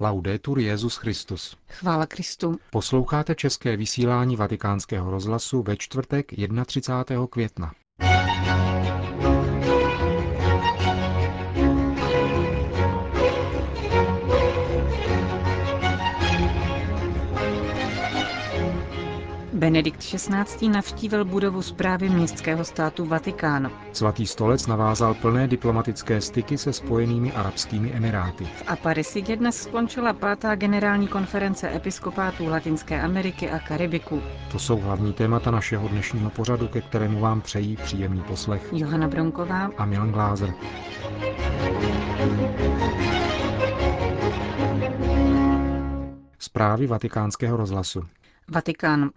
Laudetur Jezus Christus. Chvála Kristu. Posloucháte české vysílání Vatikánského rozhlasu ve čtvrtek 31. května. Benedikt XVI. navštívil budovu zprávy městského státu Vatikán. Svatý stolec navázal plné diplomatické styky se spojenými arabskými emiráty. V Aparisidě dnes skončila pátá generální konference episkopátů Latinské Ameriky a Karibiku. To jsou hlavní témata našeho dnešního pořadu, ke kterému vám přejí příjemný poslech. Johana Bronková a Milan Glázer. Zprávy vatikánského rozhlasu. Vatikán.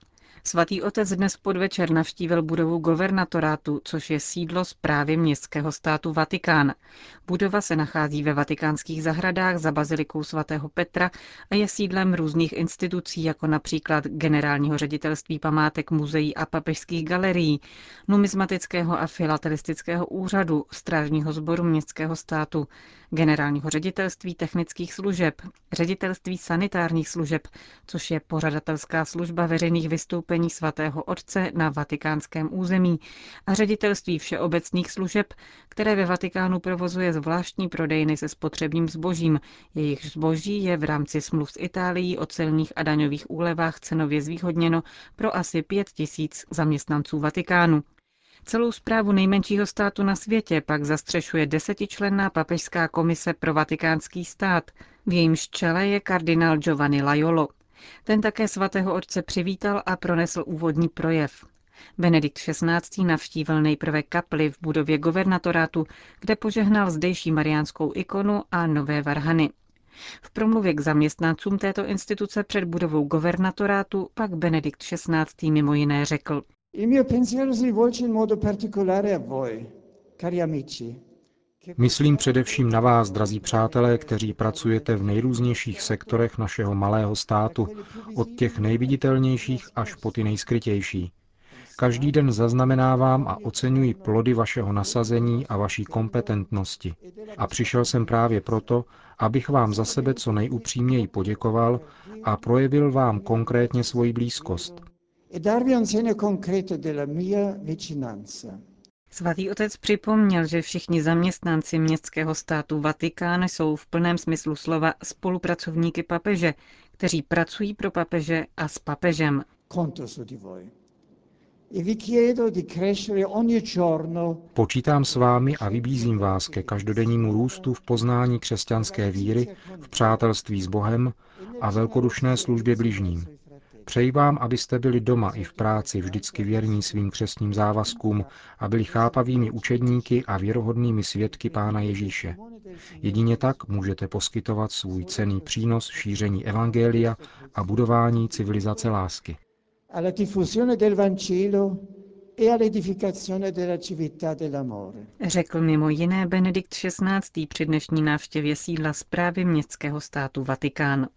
Svatý otec dnes podvečer navštívil budovu governatorátu, což je sídlo zprávy městského státu Vatikán. Budova se nachází ve vatikánských zahradách za bazilikou svatého Petra a je sídlem různých institucí, jako například generálního ředitelství památek muzeí a papežských galerií, numizmatického a filatelistického úřadu, strážního sboru městského státu, generálního ředitelství technických služeb, ředitelství sanitárních služeb, což je pořadatelská služba veřejných vystoupení svatého otce na vatikánském území a ředitelství všeobecných služeb, které ve Vatikánu provozuje zvláštní prodejny se spotřebním zbožím. Jejich zboží je v rámci smluv s Itálií o celních a daňových úlevách cenově zvýhodněno pro asi pět tisíc zaměstnanců Vatikánu. Celou zprávu nejmenšího státu na světě pak zastřešuje desetičlenná papežská komise pro vatikánský stát. V jejímž čele je kardinál Giovanni Laiolo. Ten také svatého otce přivítal a pronesl úvodní projev. Benedikt XVI. navštívil nejprve kapli v budově governatorátu, kde požehnal zdejší mariánskou ikonu a nové varhany. V promluvě k zaměstnancům této instituce před budovou governatorátu pak Benedikt XVI. mimo jiné řekl. Il mio pensiero si rivolge in modo particolare a voi, cari amici. Myslím především na vás, drazí přátelé, kteří pracujete v nejrůznějších sektorech našeho malého státu, od těch nejviditelnějších až po ty nejskrytější. Každý den zaznamenávám a oceňuji plody vašeho nasazení a vaší kompetentnosti. A přišel jsem právě proto, abych vám za sebe co nejupřímněji poděkoval a projevil vám konkrétně svoji blízkost. E darvi un segno concreto della mia vicinanza. Svatý otec připomněl, že všichni zaměstnanci městského státu Vatikán jsou v plném smyslu slova spolupracovníky papeže, kteří pracují pro papeže a s papežem. Počítám s vámi a vybízím vás ke každodennímu růstu v poznání křesťanské víry, v přátelství s Bohem a velkodušné službě bližním. Přeji vám, abyste byli doma i v práci vždycky věrní svým křesním závazkům a byli chápavými učedníky a věrohodnými svědky Pána Ježíše. Jedině tak můžete poskytovat svůj cený přínos šíření Evangelia a budování civilizace lásky. E Řekl mimo jiné Benedikt XVI. při dnešní návštěvě sídla zprávy městského státu Vatikán.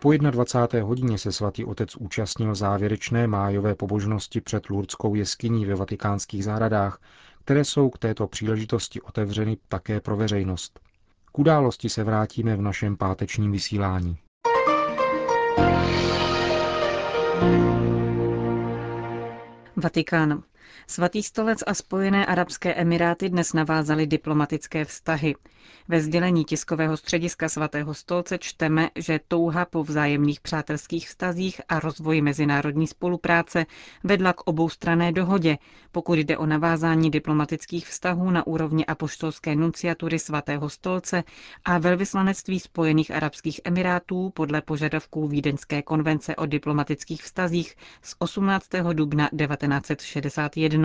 Po 21. hodině se svatý otec účastnil závěrečné májové pobožnosti před Lurdskou jeskyní ve vatikánských zahradách, které jsou k této příležitosti otevřeny také pro veřejnost. K události se vrátíme v našem pátečním vysílání. Vatikán. Svatý stolec a Spojené arabské emiráty dnes navázaly diplomatické vztahy. Ve sdělení tiskového střediska svatého stolce čteme, že touha po vzájemných přátelských vztazích a rozvoji mezinárodní spolupráce vedla k oboustrané dohodě, pokud jde o navázání diplomatických vztahů na úrovni apoštolské nunciatury svatého stolce a velvyslanectví Spojených arabských emirátů podle požadavků Vídeňské konvence o diplomatických vztazích z 18. dubna 1961.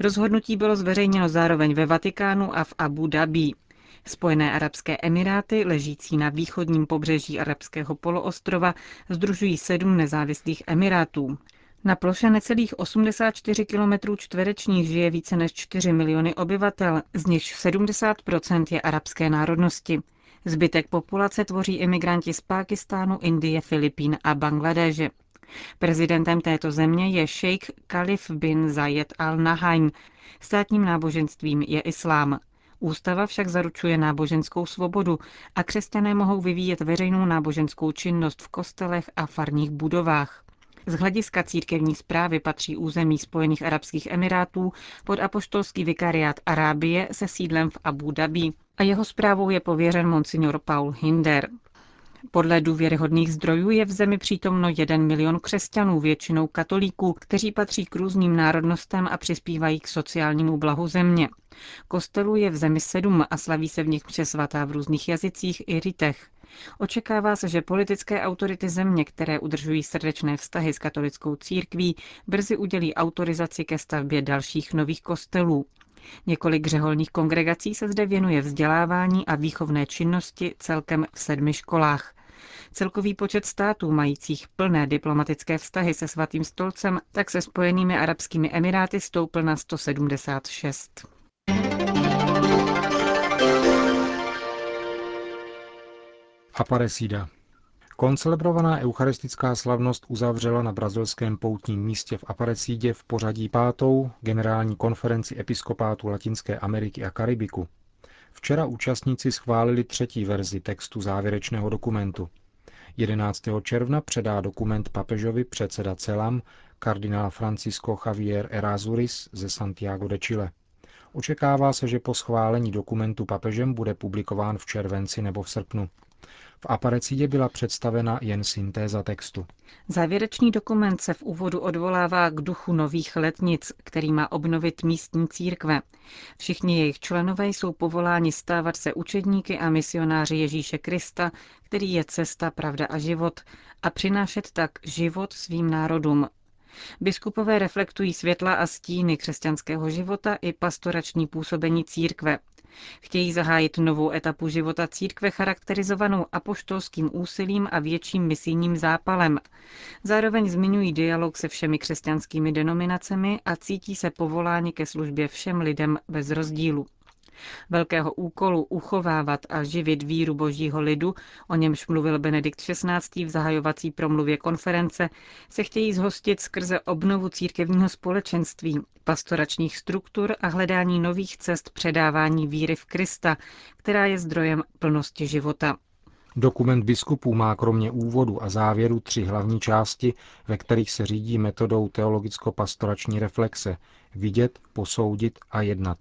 Rozhodnutí bylo zveřejněno zároveň ve Vatikánu a v Abu Dhabi. Spojené arabské emiráty, ležící na východním pobřeží arabského poloostrova, združují sedm nezávislých emirátů. Na ploše necelých 84 km čtverečních žije více než 4 miliony obyvatel, z nichž 70% je arabské národnosti. Zbytek populace tvoří imigranti z Pákistánu, Indie, Filipín a Bangladéže. Prezidentem této země je šejk Khalif bin Zayed al-Nahyan. Státním náboženstvím je islám. Ústava však zaručuje náboženskou svobodu a křesťané mohou vyvíjet veřejnou náboženskou činnost v kostelech a farních budovách. Z hlediska církevní zprávy patří území Spojených arabských emirátů pod apoštolský vikariát Arábie se sídlem v Abu Dhabi a jeho zprávou je pověřen monsignor Paul Hinder. Podle důvěryhodných zdrojů je v zemi přítomno jeden milion křesťanů, většinou katolíků, kteří patří k různým národnostem a přispívají k sociálnímu blahu země. Kostelů je v zemi sedm a slaví se v nich přes svatá v různých jazycích i rytech. Očekává se, že politické autority země, které udržují srdečné vztahy s katolickou církví, brzy udělí autorizaci ke stavbě dalších nových kostelů. Několik řeholních kongregací se zde věnuje vzdělávání a výchovné činnosti celkem v sedmi školách. Celkový počet států majících plné diplomatické vztahy se svatým stolcem tak se spojenými arabskými emiráty stoupl na 176. Aparecida. Koncelebrovaná eucharistická slavnost uzavřela na brazilském poutním místě v Aparecidě v pořadí pátou generální konferenci episkopátu Latinské Ameriky a Karibiku. Včera účastníci schválili třetí verzi textu závěrečného dokumentu. 11. června předá dokument papežovi předseda CELAM kardinál Francisco Javier Erazuris ze Santiago de Chile. Očekává se, že po schválení dokumentu papežem bude publikován v červenci nebo v srpnu. V Aparecidě byla představena jen syntéza textu. Závěrečný dokument se v úvodu odvolává k duchu nových letnic, který má obnovit místní církve. Všichni jejich členové jsou povoláni stávat se učedníky a misionáři Ježíše Krista, který je cesta, pravda a život, a přinášet tak život svým národům. Biskupové reflektují světla a stíny křesťanského života i pastorační působení církve. Chtějí zahájit novou etapu života církve charakterizovanou apoštolským úsilím a větším misijním zápalem. Zároveň zmiňují dialog se všemi křesťanskými denominacemi a cítí se povoláni ke službě všem lidem bez rozdílu. Velkého úkolu uchovávat a živit víru božího lidu, o němž mluvil Benedikt XVI. v zahajovací promluvě konference, se chtějí zhostit skrze obnovu církevního společenství, pastoračních struktur a hledání nových cest předávání víry v Krista, která je zdrojem plnosti života. Dokument biskupů má kromě úvodu a závěru tři hlavní části, ve kterých se řídí metodou teologicko-pastorační reflexe vidět, posoudit a jednat.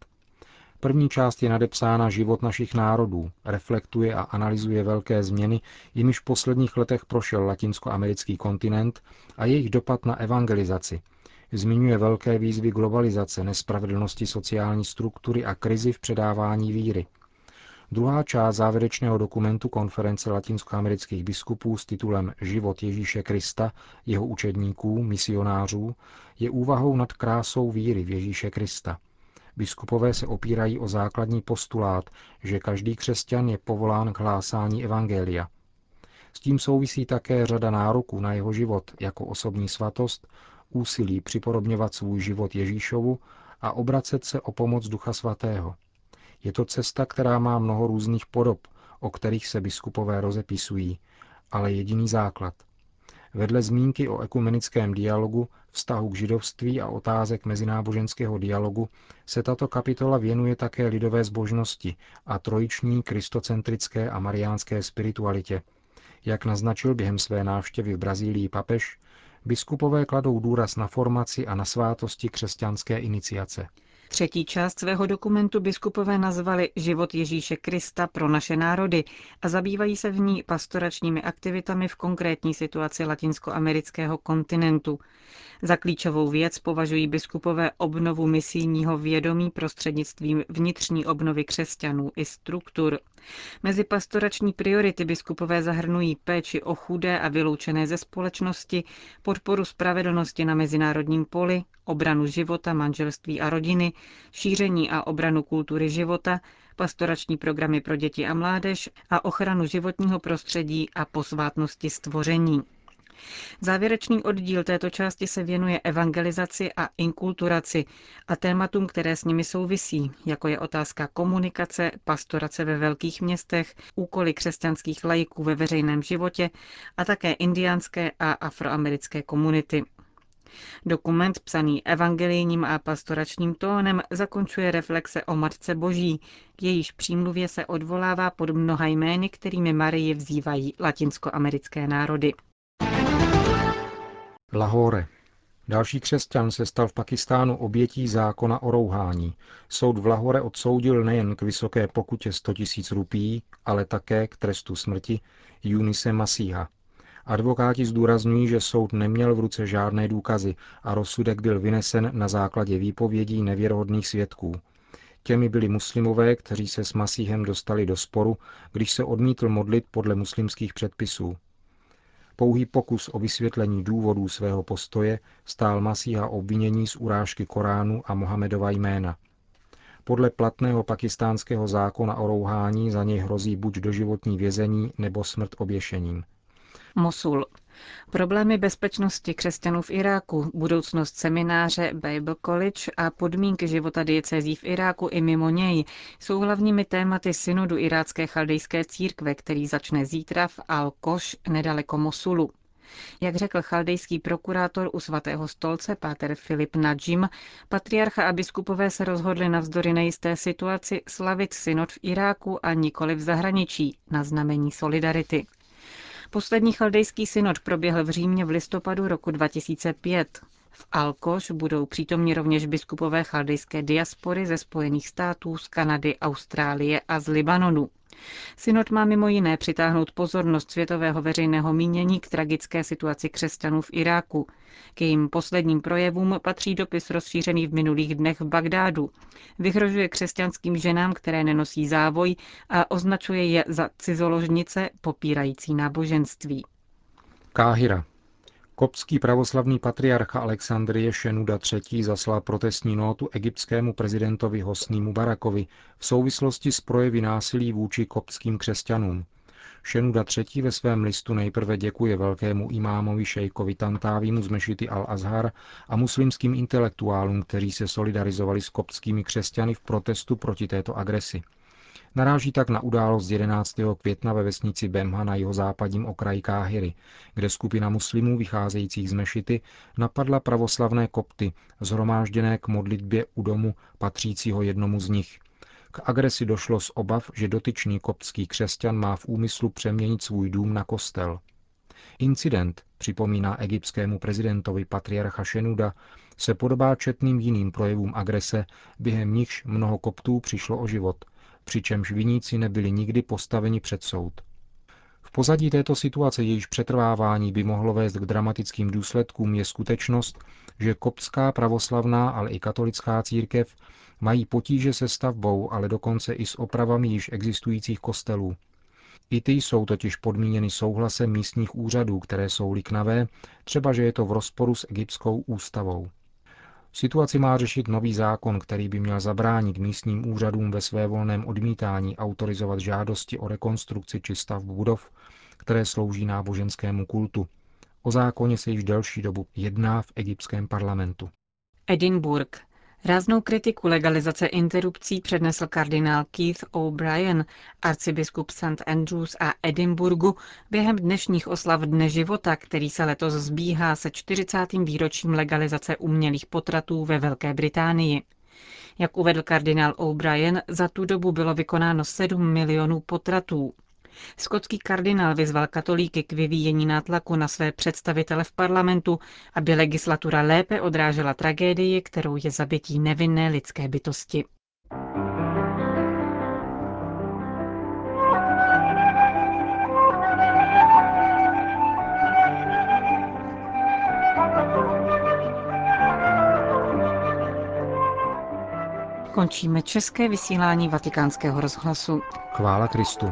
První část je nadepsána Život našich národů, reflektuje a analyzuje velké změny, jimiž v posledních letech prošel latinskoamerický kontinent a jejich dopad na evangelizaci. Zmiňuje velké výzvy globalizace, nespravedlnosti sociální struktury a krizi v předávání víry. Druhá část závěrečného dokumentu konference latinskoamerických biskupů s titulem Život Ježíše Krista, jeho učedníků, misionářů, je úvahou nad krásou víry v Ježíše Krista – Biskupové se opírají o základní postulát, že každý křesťan je povolán k hlásání evangelia. S tím souvisí také řada nároků na jeho život jako osobní svatost, úsilí připodobňovat svůj život Ježíšovu a obracet se o pomoc Ducha Svatého. Je to cesta, která má mnoho různých podob, o kterých se biskupové rozepisují, ale jediný základ – Vedle zmínky o ekumenickém dialogu, vztahu k židovství a otázek mezináboženského dialogu se tato kapitola věnuje také lidové zbožnosti a trojiční kristocentrické a mariánské spiritualitě. Jak naznačil během své návštěvy v Brazílii papež, biskupové kladou důraz na formaci a na svátosti křesťanské iniciace. Třetí část svého dokumentu biskupové nazvali Život Ježíše Krista pro naše národy a zabývají se v ní pastoračními aktivitami v konkrétní situaci latinskoamerického kontinentu. Za klíčovou věc považují biskupové obnovu misijního vědomí prostřednictvím vnitřní obnovy křesťanů i struktur. Mezi pastorační priority biskupové zahrnují péči o chudé a vyloučené ze společnosti, podporu spravedlnosti na mezinárodním poli, obranu života, manželství a rodiny, šíření a obranu kultury života, pastorační programy pro děti a mládež a ochranu životního prostředí a posvátnosti stvoření. Závěrečný oddíl této části se věnuje evangelizaci a inkulturaci a tématům, které s nimi souvisí, jako je otázka komunikace, pastorace ve velkých městech, úkoly křesťanských lajků ve veřejném životě a také indiánské a afroamerické komunity. Dokument psaný evangelijním a pastoračním tónem zakončuje reflexe o Matce Boží, k jejíž přímluvě se odvolává pod mnoha jmény, kterými Marii vzývají latinskoamerické národy. Lahore. Další křesťan se stal v Pakistánu obětí zákona o rouhání. Soud v Lahore odsoudil nejen k vysoké pokutě 100 000 rupí, ale také k trestu smrti Junise Masíha. Advokáti zdůrazňují, že soud neměl v ruce žádné důkazy a rozsudek byl vynesen na základě výpovědí nevěrohodných svědků. Těmi byli muslimové, kteří se s Masíhem dostali do sporu, když se odmítl modlit podle muslimských předpisů. Pouhý pokus o vysvětlení důvodů svého postoje stál Masíha obvinění z urážky Koránu a Mohamedova jména. Podle platného pakistánského zákona o rouhání za něj hrozí buď doživotní vězení nebo smrt oběšením. Mosul. Problémy bezpečnosti křesťanů v Iráku, budoucnost semináře Bible College a podmínky života diecézí v Iráku i mimo něj jsou hlavními tématy synodu irácké chaldejské církve, který začne zítra v Al-Koš nedaleko Mosulu. Jak řekl chaldejský prokurátor u svatého stolce Páter Filip Najim, patriarcha a biskupové se rozhodli navzdory nejisté situaci slavit synod v Iráku a nikoli v zahraničí na znamení solidarity. Poslední chaldejský synod proběhl v Římě v listopadu roku 2005. V Alkoš budou přítomni rovněž biskupové chaldejské diaspory ze Spojených států, z Kanady, Austrálie a z Libanonu. Synod má mimo jiné přitáhnout pozornost světového veřejného mínění k tragické situaci křesťanů v Iráku. K jejím posledním projevům patří dopis rozšířený v minulých dnech v Bagdádu. Vyhrožuje křesťanským ženám, které nenosí závoj a označuje je za cizoložnice popírající náboženství. Káhira. Kopský pravoslavný patriarcha Alexandrie Šenuda III. zaslal protestní notu egyptskému prezidentovi Hosnímu Barakovi v souvislosti s projevy násilí vůči koptským křesťanům. Šenuda III. ve svém listu nejprve děkuje velkému imámovi šejkovi Tantávimu z mešity Al-Azhar a muslimským intelektuálům, kteří se solidarizovali s koptskými křesťany v protestu proti této agresi. Naráží tak na událost 11. května ve vesnici Bemha na jeho západním okraji Káhyry, kde skupina muslimů vycházejících z mešity napadla pravoslavné kopty, zhromážděné k modlitbě u domu patřícího jednomu z nich. K agresi došlo z obav, že dotyčný koptský křesťan má v úmyslu přeměnit svůj dům na kostel. Incident, připomíná egyptskému prezidentovi patriarcha Šenuda, se podobá četným jiným projevům agrese, během nichž mnoho koptů přišlo o život – přičemž viníci nebyli nikdy postaveni před soud. V pozadí této situace, jejíž přetrvávání by mohlo vést k dramatickým důsledkům, je skutečnost, že koptská pravoslavná, ale i katolická církev mají potíže se stavbou, ale dokonce i s opravami již existujících kostelů. I ty jsou totiž podmíněny souhlasem místních úřadů, které jsou liknavé, třeba že je to v rozporu s egyptskou ústavou. Situaci má řešit nový zákon, který by měl zabránit místním úřadům ve své volném odmítání autorizovat žádosti o rekonstrukci či stavbu budov, které slouží náboženskému kultu. O zákoně se již delší dobu jedná v egyptském parlamentu. Edinburgh. Ráznou kritiku legalizace interrupcí přednesl kardinál Keith O'Brien, arcibiskup St. Andrews a Edinburgu během dnešních oslav Dne života, který se letos zbíhá se 40. výročím legalizace umělých potratů ve Velké Británii. Jak uvedl kardinál O'Brien, za tu dobu bylo vykonáno 7 milionů potratů. Skotský kardinál vyzval katolíky k vyvíjení nátlaku na své představitele v parlamentu, aby legislatura lépe odrážela tragédii, kterou je zabití nevinné lidské bytosti. Končíme české vysílání vatikánského rozhlasu. Chvála Kristu.